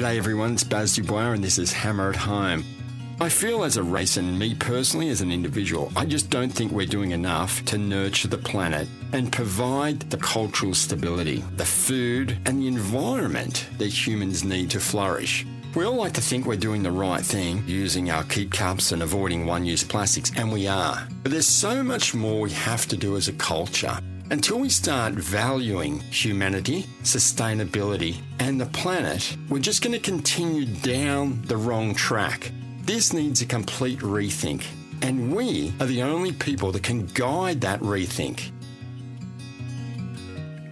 G'day everyone, it's Baz Du Bois and this is Hammer at Home. I feel as a race and me personally as an individual, I just don't think we're doing enough to nurture the planet and provide the cultural stability, the food and the environment that humans need to flourish. We all like to think we're doing the right thing, using our keep cups and avoiding one use plastics, and we are. But there's so much more we have to do as a culture. Until we start valuing humanity, sustainability, and the planet, we're just going to continue down the wrong track. This needs a complete rethink, and we are the only people that can guide that rethink.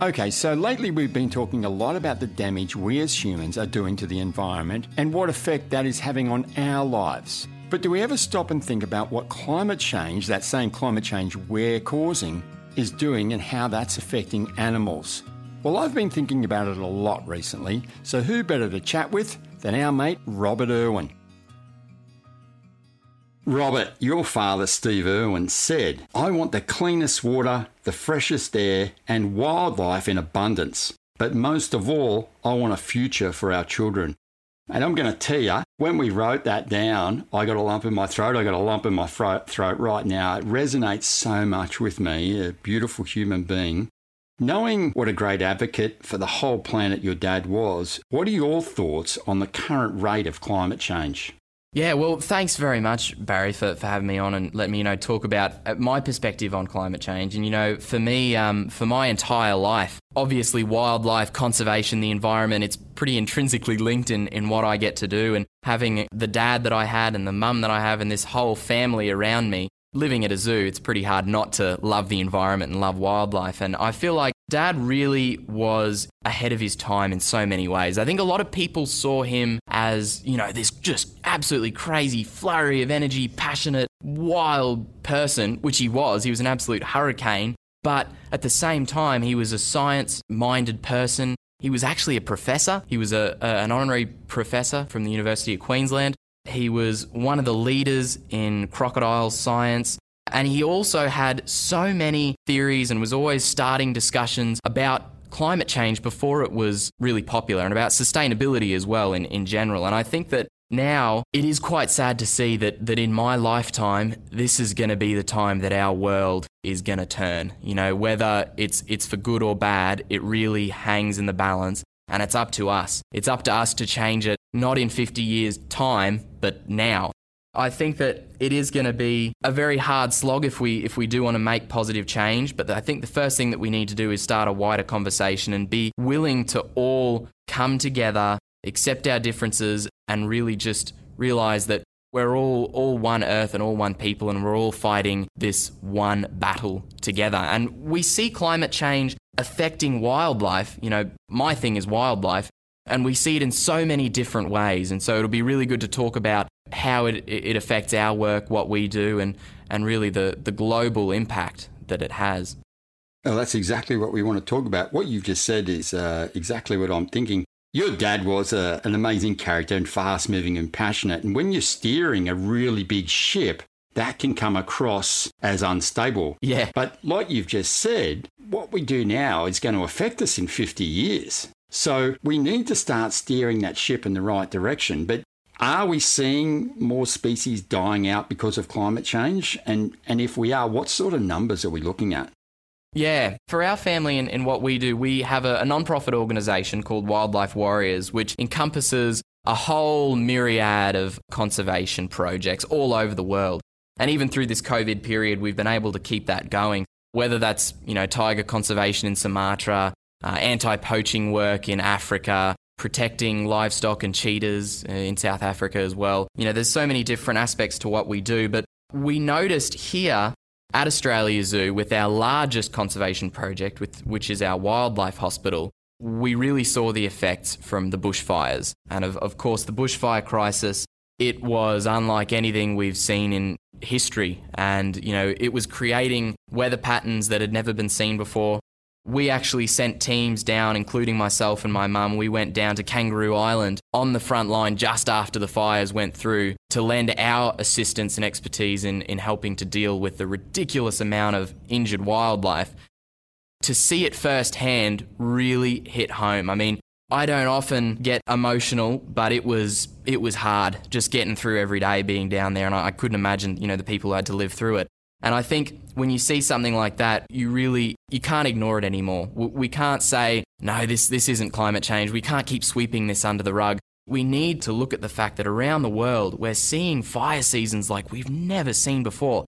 Okay, so lately we've been talking a lot about the damage we as humans are doing to the environment and what effect that is having on our lives. But do we ever stop and think about what climate change, that same climate change we're causing, is doing and how that's affecting animals? Well, I've been thinking about it a lot recently, so who better to chat with than our mate Robert Irwin? Robert, your father, Steve Irwin, said, I want the cleanest water, the freshest air, and wildlife in abundance. But most of all, I want a future for our children. And I'm going to tell you, when we wrote that down, I got a lump in my throat. I got a lump in my throat right now. It resonates so much with me, a beautiful human being. Knowing what a great advocate for the whole planet your dad was, what are your thoughts on the current rate of climate change? Yeah, well, thanks very much, Barry, for, for having me on and let me, you know, talk about uh, my perspective on climate change. And, you know, for me, um, for my entire life, obviously wildlife, conservation, the environment, it's pretty intrinsically linked in, in what I get to do. And having the dad that I had and the mum that I have and this whole family around me, living at a zoo, it's pretty hard not to love the environment and love wildlife. And I feel like Dad really was ahead of his time in so many ways. I think a lot of people saw him as, you know, this just absolutely crazy flurry of energy, passionate, wild person, which he was. He was an absolute hurricane. But at the same time, he was a science minded person. He was actually a professor. He was a, a, an honorary professor from the University of Queensland. He was one of the leaders in crocodile science. And he also had so many theories and was always starting discussions about climate change before it was really popular and about sustainability as well in, in general. And I think that now it is quite sad to see that, that in my lifetime, this is going to be the time that our world is going to turn. You know, whether it's, it's for good or bad, it really hangs in the balance. And it's up to us. It's up to us to change it, not in 50 years' time, but now. I think that it is going to be a very hard slog if we if we do want to make positive change. But I think the first thing that we need to do is start a wider conversation and be willing to all come together, accept our differences, and really just realize that we're all all one earth and all one people and we're all fighting this one battle together. And we see climate change affecting wildlife. You know, my thing is wildlife. And we see it in so many different ways. And so it'll be really good to talk about how it, it affects our work, what we do, and, and really the, the global impact that it has. Well, that's exactly what we want to talk about. What you've just said is uh, exactly what I'm thinking. Your dad was a, uh, an amazing character and fast moving and passionate. And when you're steering a really big ship, that can come across as unstable. Yeah. But like you've just said, what we do now is going to affect us in 50 years. So we need to start steering that ship in the right direction. But are we seeing more species dying out because of climate change? And, and if we are, what sort of numbers are we looking at? Yeah, for our family and, and what we do, we have a, a non-profit organisation called Wildlife Warriors, which encompasses a whole myriad of conservation projects all over the world. And even through this COVID period, we've been able to keep that going. Whether that's you know tiger conservation in Sumatra, uh, anti-poaching work in Africa, protecting livestock and cheetahs uh, in South Africa as well. You know, there's so many different aspects to what we do, but we noticed here at Australia Zoo with our largest conservation project, with, which is our wildlife hospital, we really saw the effects from the bushfires. And of, of course, the bushfire crisis, it was unlike anything we've seen in history. And, you know, it was creating weather patterns that had never been seen before. We actually sent teams down, including myself and my mum. We went down to Kangaroo Island on the front line just after the fires went through to lend our assistance and expertise in, in helping to deal with the ridiculous amount of injured wildlife to see it firsthand really hit home. I mean, I don't often get emotional, but it was it was hard just getting through every day being down there, and I, I couldn't imagine you know the people who had to live through it. And I think when you see something like that, you really you can't ignore it anymore. We can't say no, this this isn't climate change. We can't keep sweeping this under the rug. We need to look at the fact that around the world we're seeing fire seasons like we've never seen before.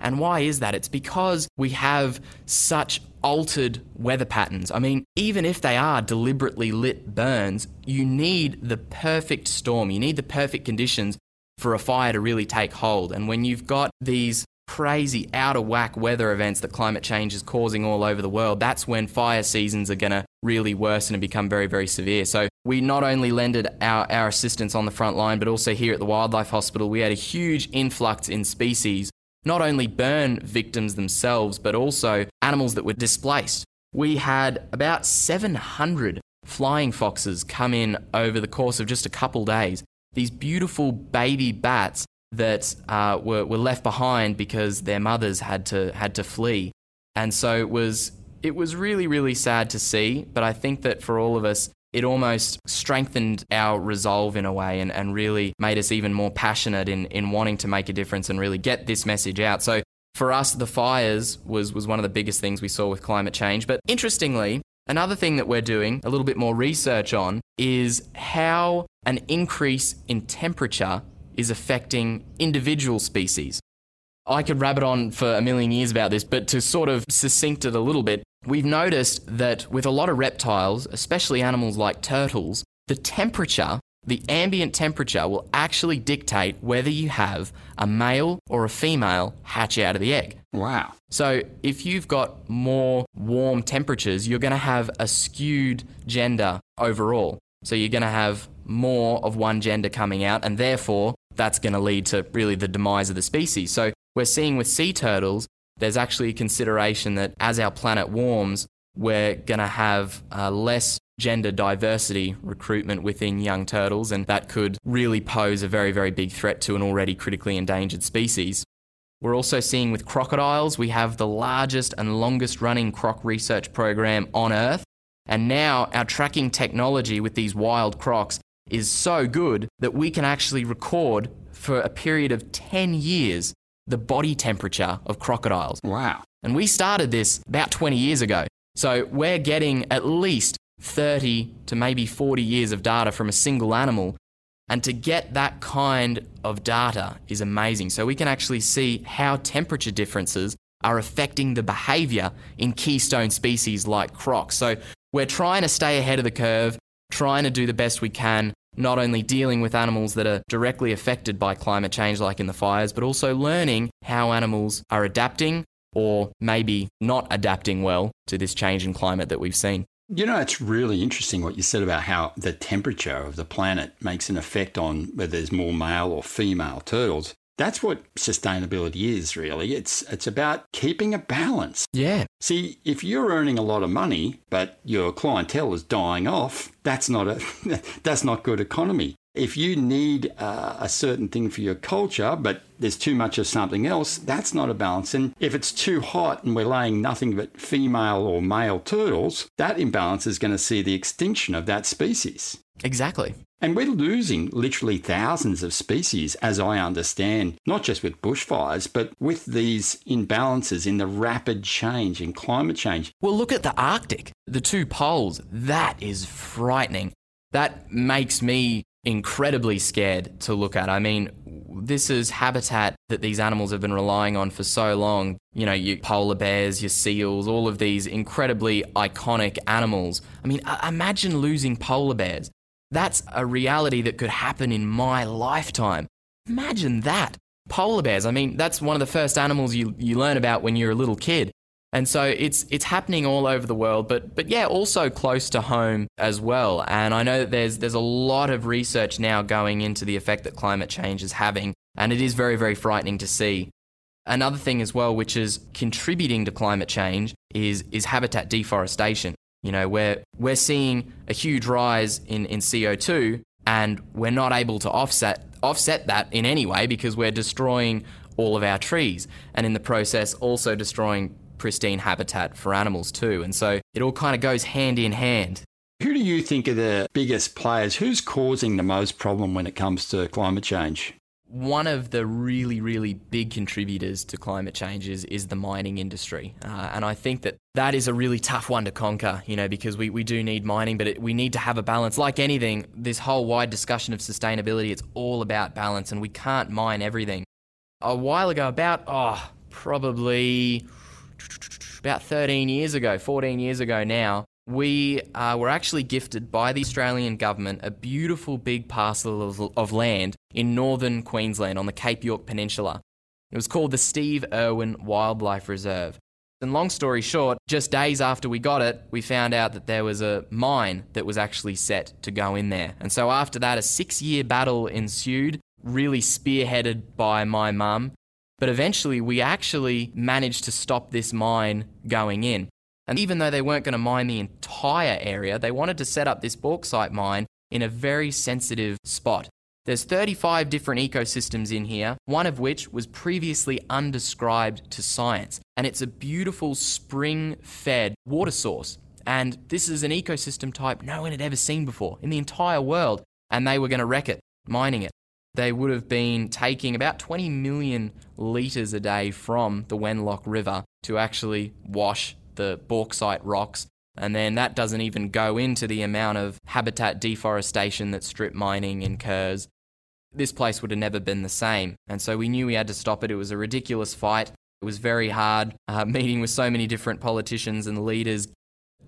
And why is that? It's because we have such altered weather patterns. I mean, even if they are deliberately lit burns, you need the perfect storm, you need the perfect conditions for a fire to really take hold. And when you've got these crazy out of whack weather events that climate change is causing all over the world, that's when fire seasons are going to really worsen and become very, very severe. So we not only lended our, our assistance on the front line, but also here at the Wildlife Hospital, we had a huge influx in species not only burn victims themselves, but also animals that were displaced. We had about 700 flying foxes come in over the course of just a couple days. These beautiful baby bats that uh, were, were left behind because their mothers had to, had to flee. And so it was, it was really, really sad to see. But I think that for all of us, it almost strengthened our resolve in a way and, and really made us even more passionate in, in wanting to make a difference and really get this message out. So for us, the fires was, was one of the biggest things we saw with climate change. But interestingly, another thing that we're doing a little bit more research on is how an increase in temperature is affecting individual species. I could rabbit on for a million years about this, but to sort of succinct it a little bit, we've noticed that with a lot of reptiles, especially animals like turtles, the temperature, the ambient temperature, will actually dictate whether you have a male or a female hatch out of the egg. Wow. So if you've got more warm temperatures, you're going to have a skewed gender overall. So you're going to have more of one gender coming out, and therefore that's going to lead to really the demise of the species. So we're seeing with sea turtles, there's actually a consideration that as our planet warms, we're going to have uh, less gender diversity recruitment within young turtles, and that could really pose a very, very big threat to an already critically endangered species. We're also seeing with crocodiles, we have the largest and longest running croc research program on Earth. And now our tracking technology with these wild crocs is so good that we can actually record for a period of 10 years the body temperature of crocodiles. Wow. And we started this about 20 years ago. So we're getting at least 30 to maybe 40 years of data from a single animal. And to get that kind of data is amazing. So we can actually see how temperature differences are affecting the behavior in keystone species like crocs. So we're trying to stay ahead of the curve, trying to do the best we can not only dealing with animals that are directly affected by climate change, like in the fires, but also learning how animals are adapting or maybe not adapting well to this change in climate that we've seen. You know, it's really interesting what you said about how the temperature of the planet makes an effect on whether there's more male or female turtles. That's what sustainability is, really. It's it's about keeping a balance. Yeah. See, if you're earning a lot of money, but your clientele is dying off, that's not a that's not good economy. If you need uh, a certain thing for your culture, but there's too much of something else, that's not a balance. And if it's too hot and we're laying nothing but female or male turtles, that imbalance is going to see the extinction of that species. Exactly. And we're losing literally thousands of species, as I understand, not just with bushfires, but with these imbalances in the rapid change in climate change. Well, look at the Arctic, the two poles. That is frightening. That makes me incredibly scared to look at. I mean, this is habitat that these animals have been relying on for so long. You know, your polar bears, your seals, all of these incredibly iconic animals. I mean, imagine losing polar bears. That's a reality that could happen in my lifetime. Imagine that. polar bears. I mean, that's one of the first animals you, you learn about when you're a little kid. And so it's it's happening all over the world, but but yeah, also close to home as well. And I know that there's there's a lot of research now going into the effect that climate change is having, and it is very very frightening to see. Another thing as well, which is contributing to climate change, is is habitat deforestation. You know, we're we're seeing a huge rise in, in CO2 and we're not able to offset offset that in any way because we're destroying all of our trees and in the process also destroying pristine habitat for animals too. And so it all kind of goes hand in hand. Who do you think are the biggest players? Who's causing the most problem when it comes to climate change? One of the really, really big contributors to climate change is, is the mining industry. Uh, and I think that that is a really tough one to conquer, you know, because we, we do need mining, but it, we need to have a balance. Like anything, this whole wide discussion of sustainability, it's all about balance, and we can't mine everything. A while ago, about, oh, probably about 13 years ago, 14 years ago now, we uh, were actually gifted by the Australian government a beautiful big parcel of, of, land in northern Queensland on the Cape York Peninsula. It was called the Steve Irwin Wildlife Reserve. And long story short, just days after we got it, we found out that there was a mine that was actually set to go in there. And so after that, a six year battle ensued, really spearheaded by my mum. But eventually, we actually managed to stop this mine going in. And even though they weren't going to mine the entire area, they wanted to set up this bauxite mine in a very sensitive spot. There's 35 different ecosystems in here, one of which was previously undescribed to science. And it's a beautiful spring fed water source. And this is an ecosystem type no one had ever seen before in the entire world. And they were going to wreck it, mining it. They would have been taking about 20 million litres a day from the Wenlock River to actually wash the bauxite rocks. And then that doesn't even go into the amount of habitat deforestation that strip mining incurs. This place would have never been the same. And so we knew we had to stop it. It was a ridiculous fight. It was very hard, uh, meeting with so many different politicians and leaders.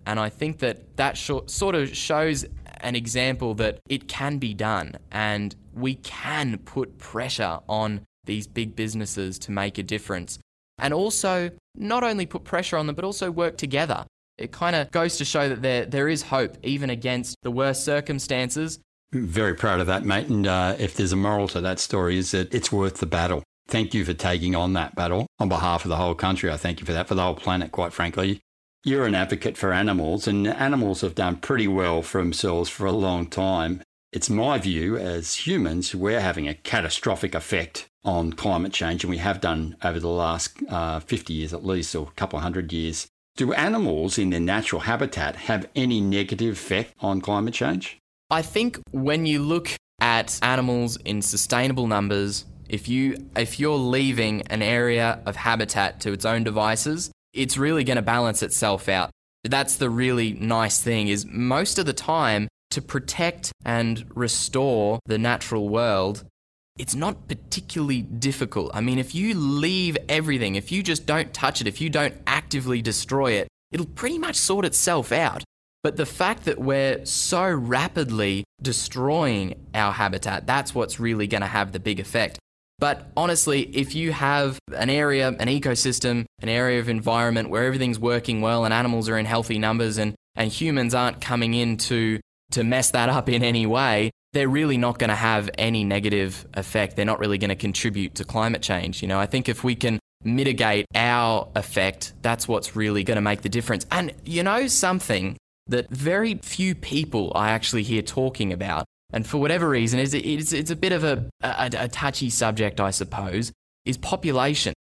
And I think that that sort of shows an example that it can be done and we can put pressure on these big businesses to make a difference. And also, not only put pressure on them, but also work together. It kind of goes to show that there, there is hope, even against the worst circumstances. Very proud of that, mate. And uh, if there's a moral to that story, is that it's worth the battle. Thank you for taking on that battle on behalf of the whole country. I thank you for that, for the whole planet, quite frankly. You're an advocate for animals, and animals have done pretty well for themselves for a long time. It's my view as humans, we're having a catastrophic effect on climate change, and we have done over the last uh, 50 years at least, or a couple of hundred years. Do animals in their natural habitat have any negative effect on climate change? I think when you look at animals in sustainable numbers, if you if you're leaving an area of habitat to its own devices, it's really going to balance itself out. That's the really nice thing is most of the time to protect and restore the natural world, it's not particularly difficult. I mean, if you leave everything, if you just don't touch it, if you don't actively destroy it, it'll pretty much sort itself out. But the fact that we're so rapidly destroying our habitat, that's what's really going to have the big effect. But honestly, if you have an area, an ecosystem, an area of environment where everything's working well and animals are in healthy numbers and, and humans aren't coming in to to mess that up in any way, they're really not going to have any negative effect. They're not really going to contribute to climate change. You know, I think if we can mitigate our effect, that's what's really going to make the difference. And you know, something that very few people I actually hear talking about, and for whatever reason, it's, it's, it's a bit of a, a, a touchy subject, I suppose, is population.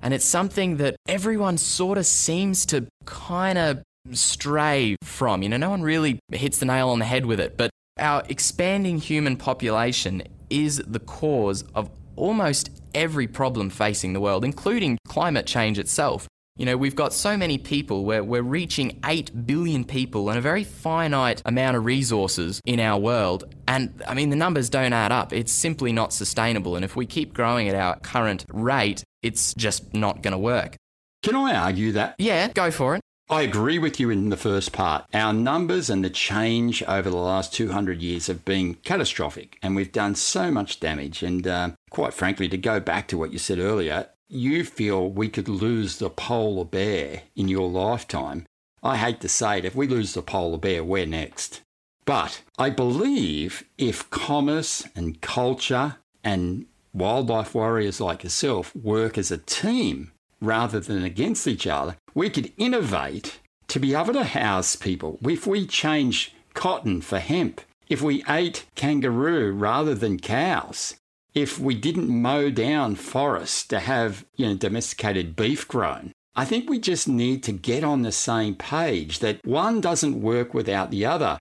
And it's something that everyone sort of seems to kind of stray from. You know, no one really hits the nail on the head with it, but our expanding human population is the cause of almost every problem facing the world, including climate change itself. You know, we've got so many people, we're, we're reaching 8 billion people and a very finite amount of resources in our world. And I mean, the numbers don't add up. It's simply not sustainable. And if we keep growing at our current rate, it's just not going to work. Can I argue that? Yeah, go for it. I agree with you in the first part. Our numbers and the change over the last 200 years have been catastrophic, and we've done so much damage. And uh, quite frankly, to go back to what you said earlier, you feel we could lose the polar bear in your lifetime. I hate to say it, if we lose the polar bear, we're next. But I believe if commerce and culture and wildlife warriors like yourself work as a team rather than against each other, we could innovate to be able to house people. If we change cotton for hemp, if we ate kangaroo rather than cows, if we didn't mow down forests to have you know, domesticated beef grown, I think we just need to get on the same page that one doesn't work without the other.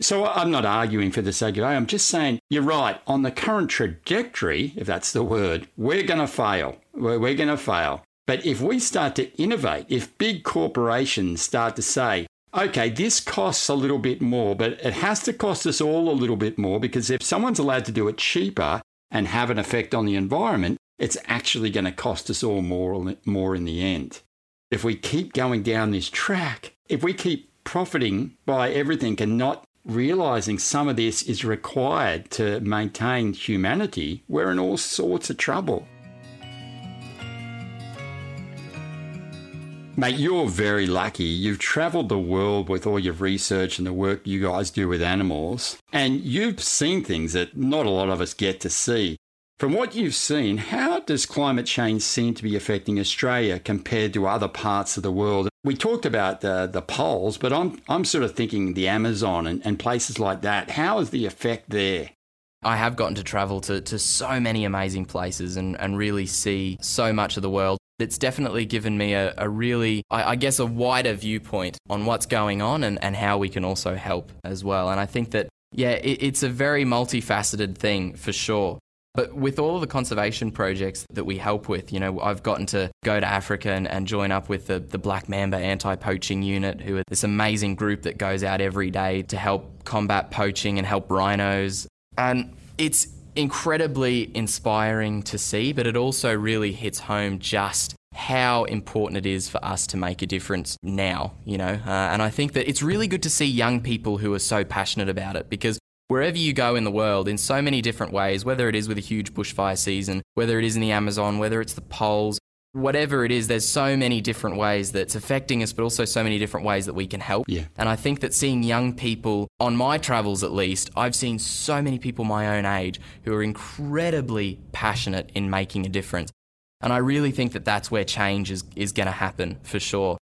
So I'm not arguing for the sake of. I'm just saying you're right. On the current trajectory, if that's the word, we're going to fail. We're, we're going to fail. But if we start to innovate, if big corporations start to say, okay, this costs a little bit more, but it has to cost us all a little bit more because if someone's allowed to do it cheaper and have an effect on the environment, it's actually going to cost us all more, more in the end. If we keep going down this track, if we keep profiting by everything and not realizing some of this is required to maintain humanity, we're in all sorts of trouble. Mate, you're very lucky. You've traveled the world with all your research and the work you guys do with animals, and you've seen things that not a lot of us get to see. From what you've seen, how does climate change seem to be affecting Australia compared to other parts of the world? We talked about the, the poles, but I'm, I'm sort of thinking the Amazon and, and places like that. How is the effect there? I have gotten to travel to, to so many amazing places and, and really see so much of the world. It's definitely given me a, a really, I, I, guess, a wider viewpoint on what's going on and, and how we can also help as well. And I think that, yeah, it, it's a very multifaceted thing for sure. But with all of the conservation projects that we help with, you know, I've gotten to go to Africa and, and join up with the, the Black Mamba Anti Poaching Unit, who are this amazing group that goes out every day to help combat poaching and help rhinos. And it's incredibly inspiring to see, but it also really hits home just how important it is for us to make a difference now, you know. Uh, and I think that it's really good to see young people who are so passionate about it because wherever you go in the world, in so many different ways, whether it is with a huge bushfire season, whether it is in the Amazon, whether it's the poles, whatever it is, there's so many different ways that's affecting us, but also so many different ways that we can help. Yeah. And I think that seeing young people, on my travels at least, I've seen so many people my own age who are incredibly passionate in making a difference. And I really think that that's where change is, is going to happen for sure.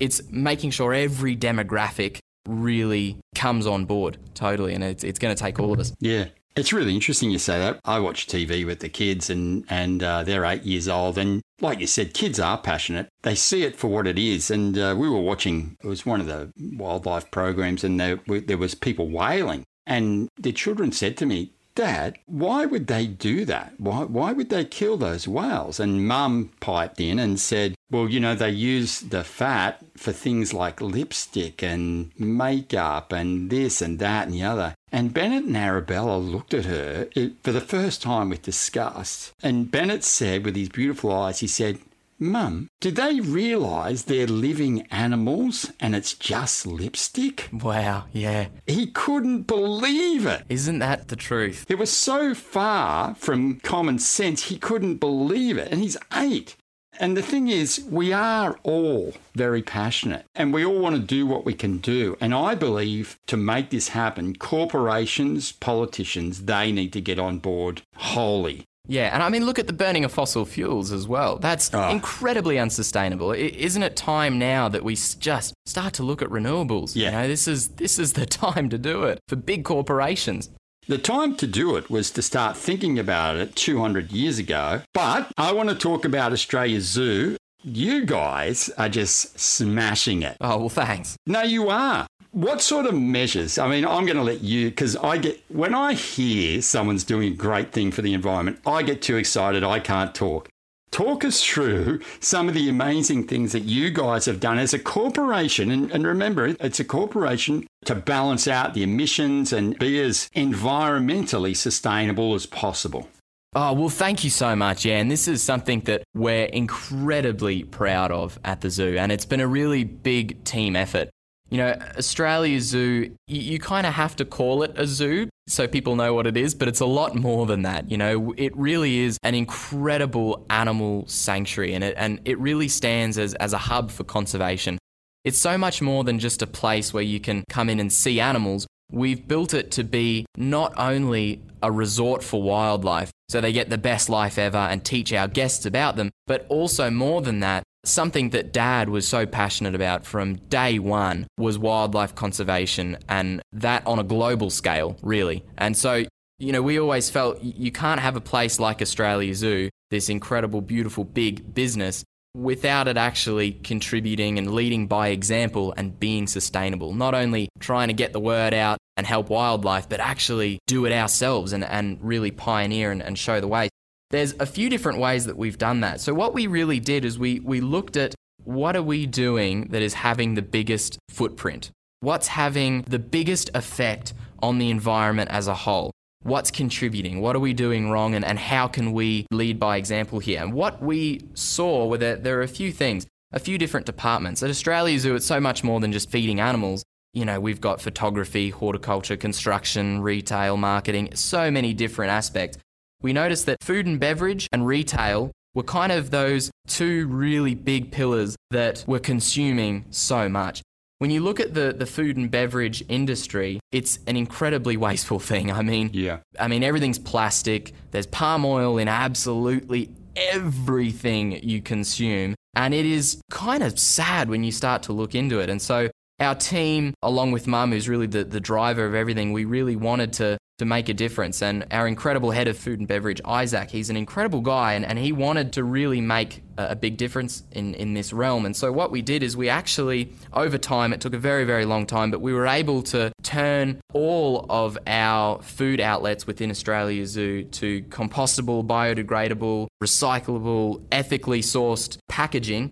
It's making sure every demographic really comes on board totally, and it's, it's going to take all of us. Yeah. It's really interesting you say that. I watch TV with the kids, and and uh, they're eight years old, and like you said, kids are passionate. They see it for what it is. And uh, we were watching. It was one of the wildlife programs, and there there was people whaling, and the children said to me, Dad, why would they do that? Why, why would they kill those whales? And Mum piped in and said, Well, you know, they use the fat for things like lipstick and makeup and this and that and the other. And Bennett and Arabella looked at her for the first time with disgust. And Bennett said, with his beautiful eyes, he said, Mum, do they realise they're living animals and it's just lipstick? Wow, yeah. He couldn't believe it. Isn't that the truth? It was so far from common sense, he couldn't believe it. And he's eight. And the thing is, we are all very passionate and we all want to do what we can do. And I believe to make this happen, corporations, politicians, they need to get on board wholly. Yeah, and I mean, look at the burning of fossil fuels as well. That's oh. incredibly unsustainable. isn't it time now that we just start to look at renewables? Yeah. You know, this is this is the time to do it for big corporations. The time to do it was to start thinking about it 200 years ago. But I want to talk about Australia's zoo. You guys are just smashing it. Oh, well, thanks. No, you are. What sort of measures? I mean, I'm going to let you because I get when I hear someone's doing a great thing for the environment, I get too excited. I can't talk. Talk us through some of the amazing things that you guys have done as a corporation. And, and, remember, it's a corporation to balance out the emissions and be as environmentally sustainable as possible. Oh, well, thank you so much. Yeah, and this is something that we're incredibly proud of at the zoo, and it's been a really big team effort. You know, Australia Zoo, you, you kind of have to call it a zoo so people know what it is, but it's a lot more than that. You know, it really is an incredible animal sanctuary, and it, and it really stands as, as a hub for conservation. It's so much more than just a place where you can come in and see animals. We've built it to be not only a resort for wildlife, so they get the best life ever and teach our guests about them, but also more than that, something that dad was so passionate about from day one was wildlife conservation and that on a global scale, really. And so, you know, we always felt you can't have a place like Australia Zoo, this incredible, beautiful, big business, without it actually contributing and leading by example and being sustainable. Not only trying to get the word out and help wildlife, but actually do it ourselves and, and really pioneer and, and show the way. There's a few different ways that we've done that. So what we really did is we we looked at what are we doing that is having the biggest footprint? What's having the biggest effect on the environment as a whole? What's contributing? What are we doing wrong? And, and how can we lead by example here? And what we saw were that there are a few things, a few different departments. At Australia Zoo, it's so much more than just feeding animals. You know, we've got photography, horticulture, construction, retail, marketing, so many different aspects. We noticed that food and beverage and retail were kind of those two really big pillars that were consuming so much. When you look at the, the food and beverage industry, it's an incredibly wasteful thing. I mean, Yeah. I mean everything's plastic. There's palm oil in absolutely everything you consume, and it is kind of sad when you start to look into it. And so our team, along with Mum, who's really the, the driver of everything, we really wanted to to make a difference. And our incredible head of food and beverage, Isaac, he's an incredible guy and, and he wanted to really make a, a big difference in, in this realm. And so what we did is we actually, over time, it took a very, very long time, but we were able to turn all of our food outlets within Australia Zoo to compostable, biodegradable, recyclable, ethically sourced packaging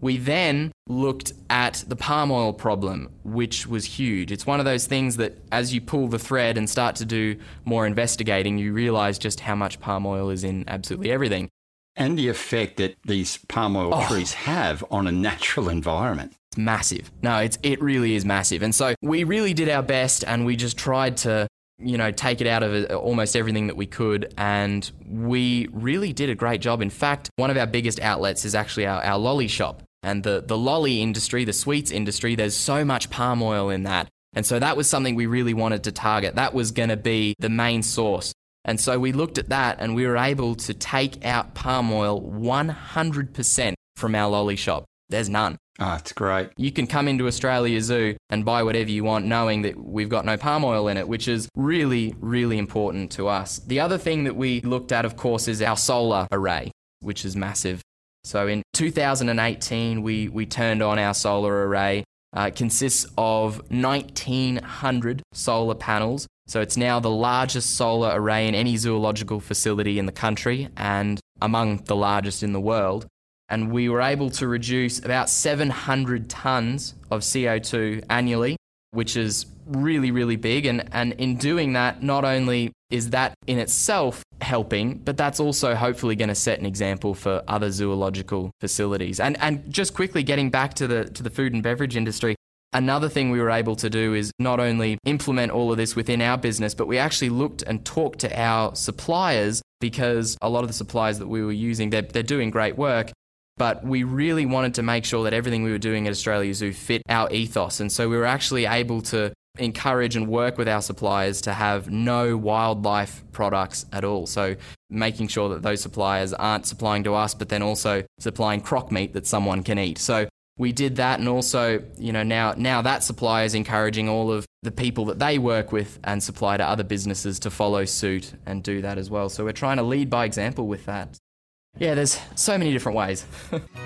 we then looked at the palm oil problem, which was huge. It's one of those things that as you pull the thread and start to do more investigating, you realize just how much palm oil is in absolutely everything. And the effect that these palm oil Oh. trees have on a natural environment. It's massive. No, it's it really is massive. And so we really did our best and we just tried to you know, take it out of uh, almost everything that we could. And we really did a great job. In fact, one of our biggest outlets is actually our, our lolly shop. And the, the lolly industry, the sweets industry, there's so much palm oil in that. And so that was something we really wanted to target. That was going to be the main source. And so we looked at that and we were able to take out palm oil 100% from our lolly shop. There's none. Oh, it's great. You can come into Australia Zoo and buy whatever you want, knowing that we've got no palm oil in it, which is really, really important to us. The other thing that we looked at, of course, is our solar array, which is massive. So in 2018, we, we turned on our solar array. Uh, it consists of 1,900 solar panels. So it's now the largest solar array in any zoological facility in the country and among the largest in the world and we were able to reduce about 700 tons of CO2 annually, which is really, really big. And, and in doing that, not only is that in itself helping, but that's also hopefully going to set an example for other zoological facilities. And, and just quickly getting back to the, to the food and beverage industry, Another thing we were able to do is not only implement all of this within our business, but we actually looked and talked to our suppliers because a lot of the suppliers that we were using, they're, they're doing great work, but we really wanted to make sure that everything we were doing at Australia Zoo fit our ethos. And so we were actually able to encourage and work with our suppliers to have no wildlife products at all. So making sure that those suppliers aren't supplying to us, but then also supplying croc meat that someone can eat. So we did that and also, you know, now now that supplier is encouraging all of the people that they work with and supply to other businesses to follow suit and do that as well. So we're trying to lead by example with that. Yeah, there's so many different ways.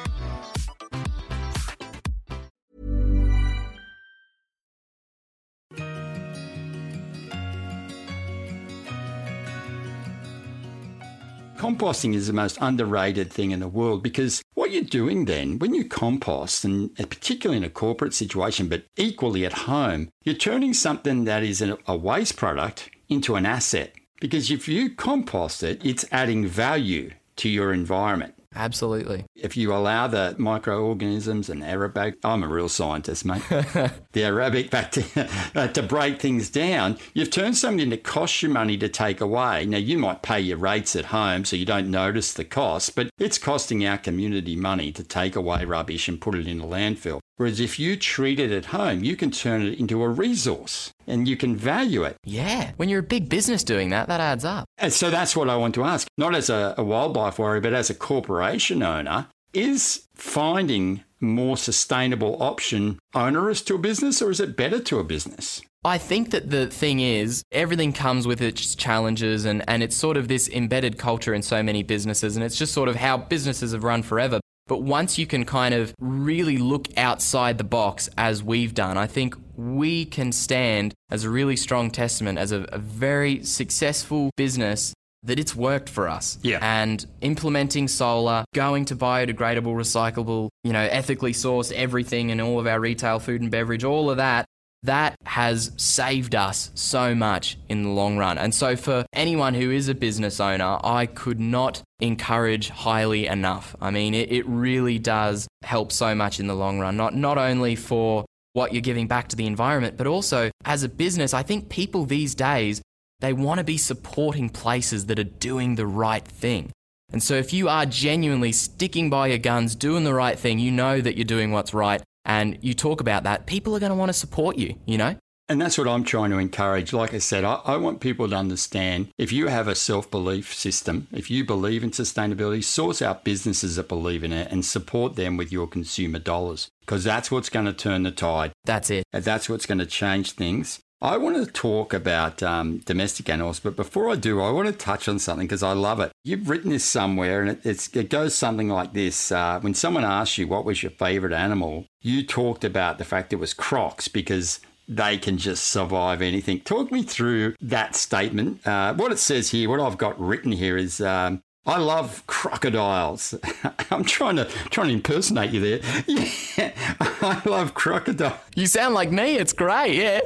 Composting is the most underrated thing in the world because what you're doing then, when you compost, and particularly in a corporate situation, but equally at home, you're turning something that is a waste product into an asset. Because if you compost it, it's adding value to your environment. Absolutely. If you allow the microorganisms and aerobic, I'm a real scientist, mate, the aerobic bacteria uh, to break things down, you've turned something that costs you money to take away. Now, you might pay your rates at home so you don't notice the cost, but it's costing our community money to take away rubbish and put it in a landfill. Whereas if you treat it at home, you can turn it into a resource and you can value it. Yeah. When you're a big business doing that, that adds up. And so that's what I want to ask, not as a, a wildlife warrior, but as a corporation owner, is finding more sustainable option onerous to a business or is it better to a business? I think that the thing is, everything comes with its challenges, and, and it's sort of this embedded culture in so many businesses, and it's just sort of how businesses have run forever. But once you can kind of really look outside the box, as we've done, I think we can stand as a really strong testament as a, a very successful business that it's worked for us. Yeah. And implementing solar, going to biodegradable, recyclable, you know, ethically sourced everything in all of our retail food and beverage, all of that that has saved us so much in the long run. And so, for anyone who is a business owner, I could not encourage highly enough. I mean, it, it really does help so much in the long run, not, not only for what you're giving back to the environment, but also as a business. I think people these days, they want to be supporting places that are doing the right thing. And so, if you are genuinely sticking by your guns, doing the right thing, you know that you're doing what's right and you talk about that, people are going to want to support you, you know? And that's what I'm trying to encourage. Like I said, I, I want people to understand if you have a self belief system, if you believe in sustainability, source out businesses that believe in it and support them with your consumer dollars because that's what's going to turn the tide. That's it. And that's what's going to change things. I want to talk about um, domestic animals, but before I do, I want to touch on something because I love it. You've written this somewhere, and it, it goes something like this: uh, When someone asks you what was your favorite animal, you talked about the fact it was crocs because they can just survive anything. Talk me through that statement. Uh, what it says here, what I've got written here is um, I love crocodiles. I'm trying to trying to impersonate you there. Yeah, I love crocodiles. You sound like me. It's great. Yeah.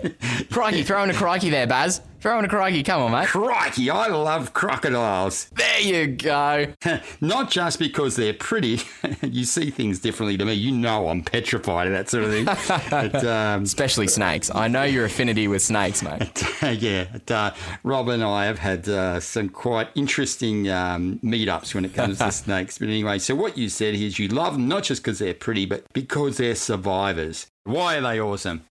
crikey, throwing a crikey there, Baz. Throwing a crikey. Come on, mate. Crikey, I love crocodiles. There you go. Not just because they're pretty. you see things differently to me. You know I'm petrified of that sort of thing. but, um, Especially snakes. I know your affinity with snakes, mate. yeah. Uh, Rob and I have had uh, some quite interesting um, meetups when it comes to snakes. But anyway, so what you said is you love them not just because they're pretty, but because they're survivors. Why are they awesome?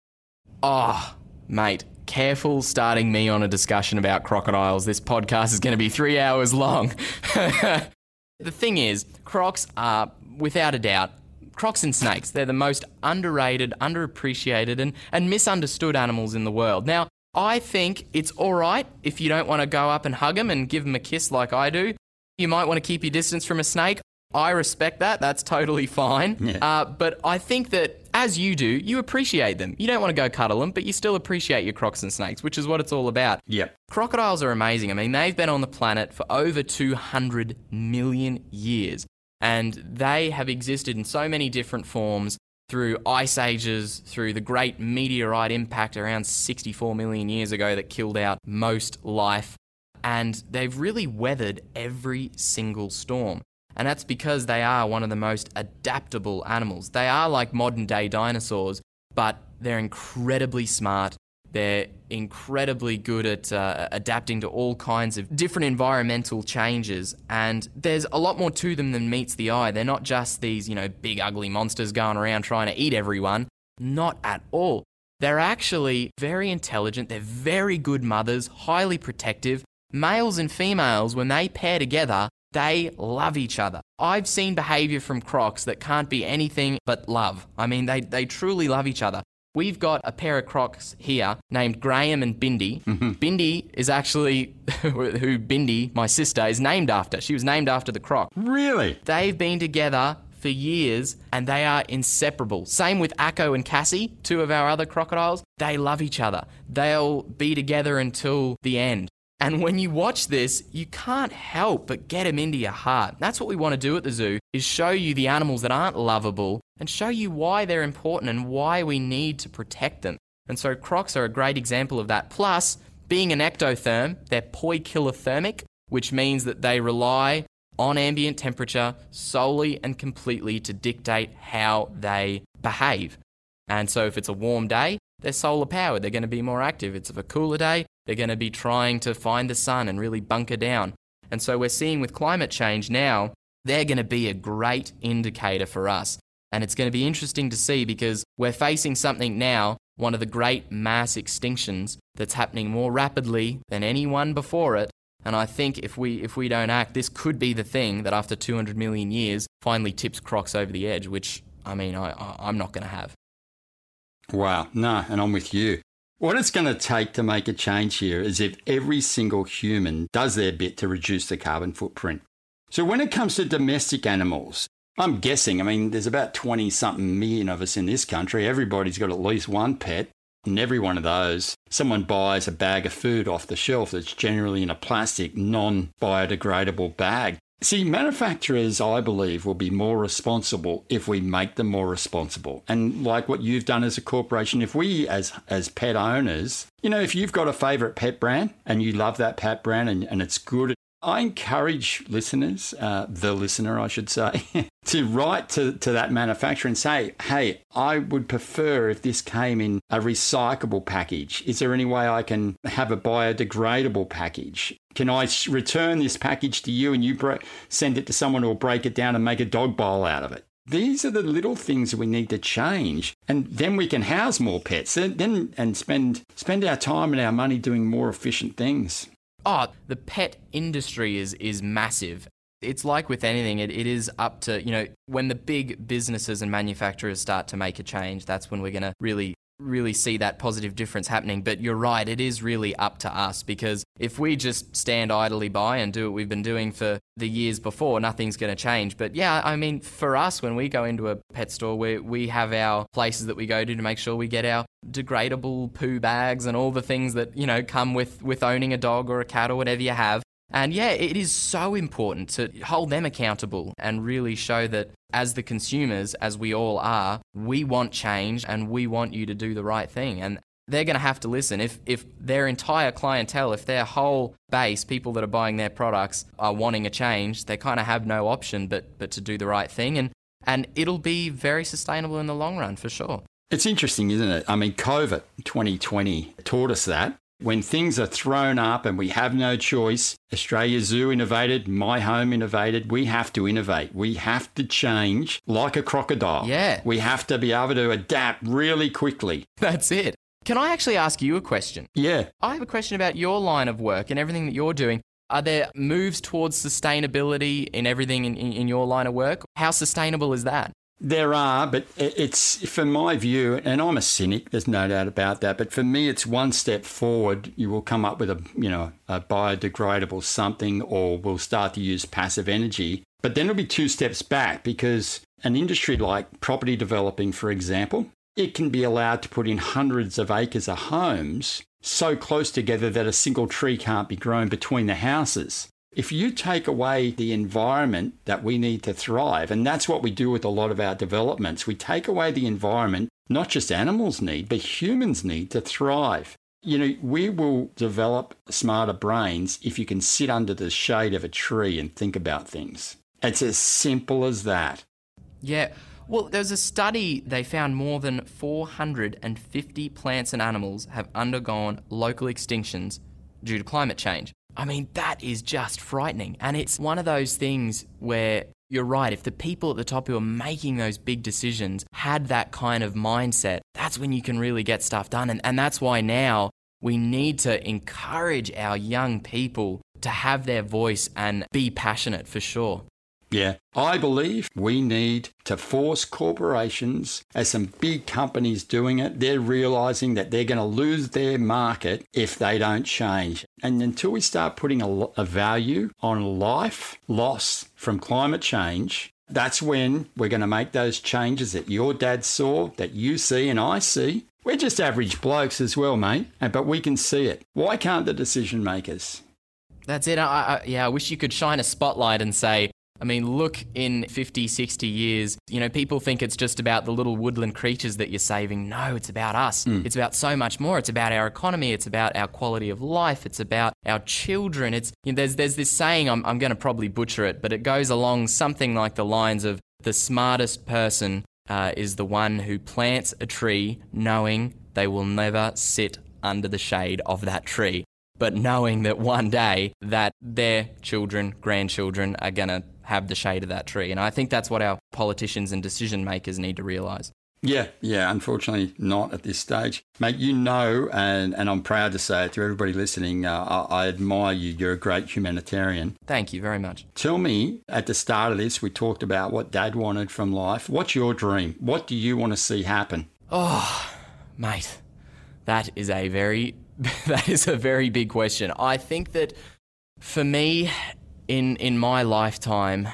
Oh, mate, careful starting me on a discussion about crocodiles. This podcast is going to be three hours long. the thing is, crocs are, without a doubt, crocs and snakes. They're the most underrated, underappreciated, and, and misunderstood animals in the world. Now, I think it's all right if you don't want to go up and hug them and give them a kiss like I do. You might want to keep your distance from a snake. I respect that. That's totally fine. Yeah. Uh, but I think that as you do, you appreciate them. You don't want to go cuddle them, but you still appreciate your crocs and snakes, which is what it's all about. Yep. Crocodiles are amazing. I mean, they've been on the planet for over 200 million years, and they have existed in so many different forms through ice ages, through the great meteorite impact around 64 million years ago that killed out most life. And they've really weathered every single storm. And that's because they are one of the most adaptable animals. They are like modern day dinosaurs, but they're incredibly smart. They're incredibly good at uh, adapting to all kinds of different environmental changes. And there's a lot more to them than meets the eye. They're not just these, you know, big ugly monsters going around trying to eat everyone. Not at all. They're actually very intelligent. They're very good mothers, highly protective. Males and females, when they pair together, they love each other. I've seen behavior from crocs that can't be anything but love. I mean, they, they truly love each other. We've got a pair of crocs here named Graham and Bindi. Mm-hmm. Bindi is actually who Bindi, my sister, is named after. She was named after the croc. Really? They've been together for years and they are inseparable. Same with Akko and Cassie, two of our other crocodiles. They love each other. They'll be together until the end. And when you watch this, you can't help but get them into your heart. That's what we want to do at the zoo is show you the animals that aren't lovable and show you why they're important and why we need to protect them. And so crocs are a great example of that. Plus, being an ectotherm, they're poikilothermic, which means that they rely on ambient temperature solely and completely to dictate how they behave. And so if it's a warm day, they're solar powered, they're going to be more active. If It's a cooler day, they're going to be trying to find the sun and really bunker down. And so we're seeing with climate change now, they're going to be a great indicator for us. And it's going to be interesting to see because we're facing something now, one of the great mass extinctions that's happening more rapidly than anyone before it. And I think if we if we don't act, this could be the thing that after 200 million years finally tips crocs over the edge, which I mean I, I I'm not going to have. Wow, no, and I'm with you. What it's going to take to make a change here is if every single human does their bit to reduce the carbon footprint. So when it comes to domestic animals, I'm guessing, I mean, there's about 20 something million of us in this country. Everybody's got at least one pet. And every one of those, someone buys a bag of food off the shelf that's generally in a plastic, non biodegradable bag. See, manufacturers, I believe, will be more responsible if we make them more responsible. And like what you've done as a corporation, if we as as pet owners, you know, if you've got a favorite pet brand and you love that pet brand and, and it's good I encourage listeners, uh, the listener, I should say, to write to, to that manufacturer and say, hey, I would prefer if this came in a recyclable package. Is there any way I can have a biodegradable package? Can I return this package to you and you send it to someone who will break it down and make a dog bowl out of it? These are the little things we need to change, and then we can house more pets. Then and spend spend our time and our money doing more efficient things oh, the pet industry is is massive. It's like with anything, it, it is up to, you know, when the big businesses and manufacturers start to make a change, that's when we're going to really really see that positive difference happening. But you're right, it is really up to us because if we just stand idly by and do what we've been doing for the years before, nothing's going to change. But yeah, I mean, for us, when we go into a pet store, we, we have our places that we go to to make sure we get our degradable poo bags and all the things that, you know, come with, with owning a dog or a cat or whatever you have. And yeah, it is so important to hold them accountable and really show that as the consumers, as we all are, we want change and we want you to do the right thing. And they're going to have to listen. If, if their entire clientele, if their whole base, people that are buying their products, are wanting a change, they kind of have no option but, but to do the right thing. And, and it'll be very sustainable in the long run for sure. It's interesting, isn't it? I mean, COVID 2020 taught us that when things are thrown up and we have no choice, Australia Zoo innovated, My Home innovated, we have to innovate. We have to change like a crocodile. Yeah. We have to be able to adapt really quickly. That's it. Can I actually ask you a question? Yeah. I have a question about your line of work and everything that you're doing. Are there moves towards sustainability in everything in, in, in your line of work? How sustainable is that? There are, but it's from my view, and I'm a cynic. There's no doubt about that. But for me, it's one step forward. You will come up with a you know a biodegradable something, or we'll start to use passive energy. But then it'll be two steps back because an industry like property developing, for example, it can be allowed to put in hundreds of acres of homes so close together that a single tree can't be grown between the houses. If you take away the environment that we need to thrive, and that's what we do with a lot of our developments, we take away the environment not just animals need, but humans need to thrive. You know, we will develop smarter brains if you can sit under the shade of a tree and think about things. It's as simple as that. Yeah. Well, there's a study, they found more than 450 plants and animals have undergone local extinctions due to climate change. I mean, that is just frightening. And it's one of those things where you're right. If the people at the top who are making those big decisions had that kind of mindset, that's when you can really get stuff done. And, and that's why now we need to encourage our young people to have their voice and be passionate for sure. Yeah, I believe we need to force corporations, as some big companies doing it, they're realizing that they're going to lose their market if they don't change. And until we start putting a, a value on life loss from climate change, that's when we're going to make those changes that your dad saw, that you see, and I see. We're just average blokes as well, mate, but we can see it. Why can't the decision makers? That's it. I, I, yeah, I wish you could shine a spotlight and say, I mean, look in 50, 60 years, you know, people think it's just about the little woodland creatures that you're saving. No, it's about us. Mm. It's about so much more. It's about our economy. It's about our quality of life. It's about our children. It's, you know, there's, there's this saying, I'm, I'm going to probably butcher it, but it goes along something like the lines of the smartest person uh, is the one who plants a tree knowing they will never sit under the shade of that tree but knowing that one day that their children, grandchildren are going to have the shade of that tree. And I think that's what our politicians and decision makers need to realise. Yeah, yeah, unfortunately not at this stage. Mate, you know, and, and I'm proud to say it to everybody listening, uh, I, I, admire you. You're a great humanitarian. Thank you very much. Tell me, at the start of this, we talked about what Dad wanted from life. What's your dream? What do you want to see happen? Oh, mate, that is a very, that is a very big question. I think that for me, in in my lifetime,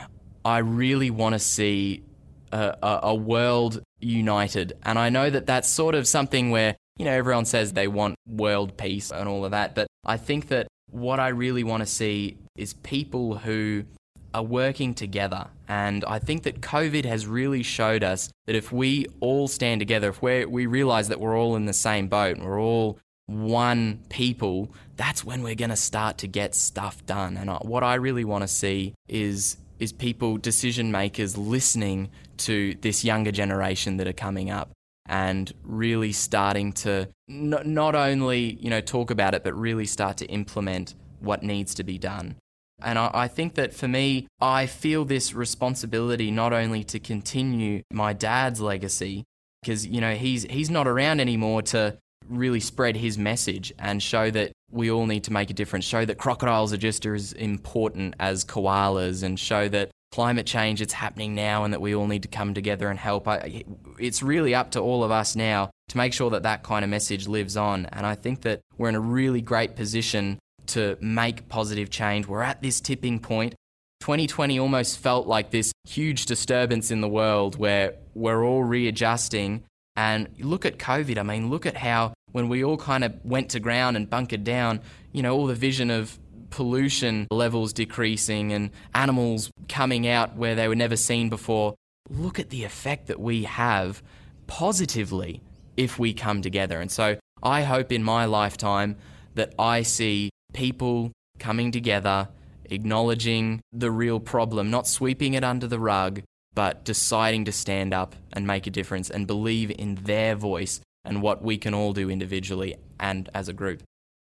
I really want to see a, a, a world united, and I know that that's sort of something where you know everyone says they want world peace and all of that, but I think that what I really want to see is people who are working together. And I think that COVID has really showed us that if we all stand together, if we we realize that we're all in the same boat and we're all one people, that's when we're going to start to get stuff done. And what I really want to see is is people, decision makers, listening to this younger generation that are coming up and really starting to n- not only you know talk about it, but really start to implement what needs to be done. And I, I think that for me, I feel this responsibility not only to continue my dad's legacy, because you know he's he's not around anymore to really spread his message and show that we all need to make a difference, show that crocodiles are just as important as koalas, and show that climate change it's happening now and that we all need to come together and help. I, it's really up to all of us now to make sure that that kind of message lives on. And I think that we're in a really great position to make positive change. We're at this tipping point. 2020 almost felt like this huge disturbance in the world where we're all readjusting. And look at COVID. I mean, look at how when we all kind of went to ground and bunkered down, you know, all the vision of pollution levels decreasing and animals coming out where they were never seen before. Look at the effect that we have positively if we come together. And so I hope in my lifetime that I see people coming together, acknowledging the real problem, not sweeping it under the rug, but deciding to stand up and make a difference and believe in their voice and what we can all do individually and as a group.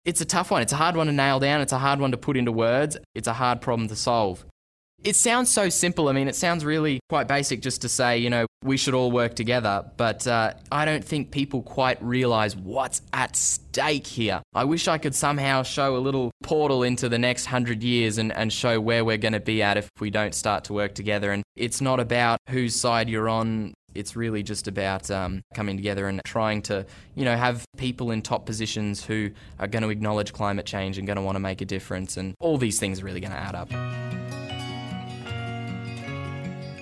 It's a tough one. It's a hard one to nail down. It's a hard one to put into words. It's a hard problem to solve. It sounds so simple. I mean, it sounds really quite basic just to say, you know, we should all work together. But uh, I don't think people quite realize what's at stake here. I wish I could somehow show a little portal into the next hundred years and, and show where we're going to be at if we don't start to work together. And it's not about whose side you're on it's really just about um, coming together and trying to, you know, have people in top positions who are going to acknowledge climate change and going to want to make a difference. And all these things are really going to add up.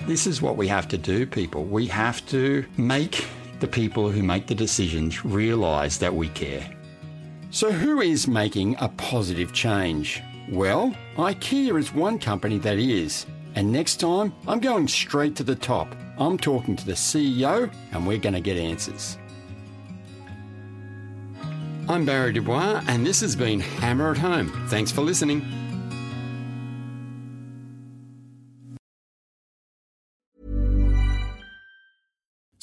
This is what we have to do, people. We have to make the people who make the decisions realise that we care. So, who is making a positive change? Well, IKEA is one company that is. And next time, I'm going straight to the top. I'm talking to the CEO, and we're going to get answers. I'm Barry Du Bois, and this has been Hammer at Home. Thanks for listening.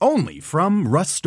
Only from Rust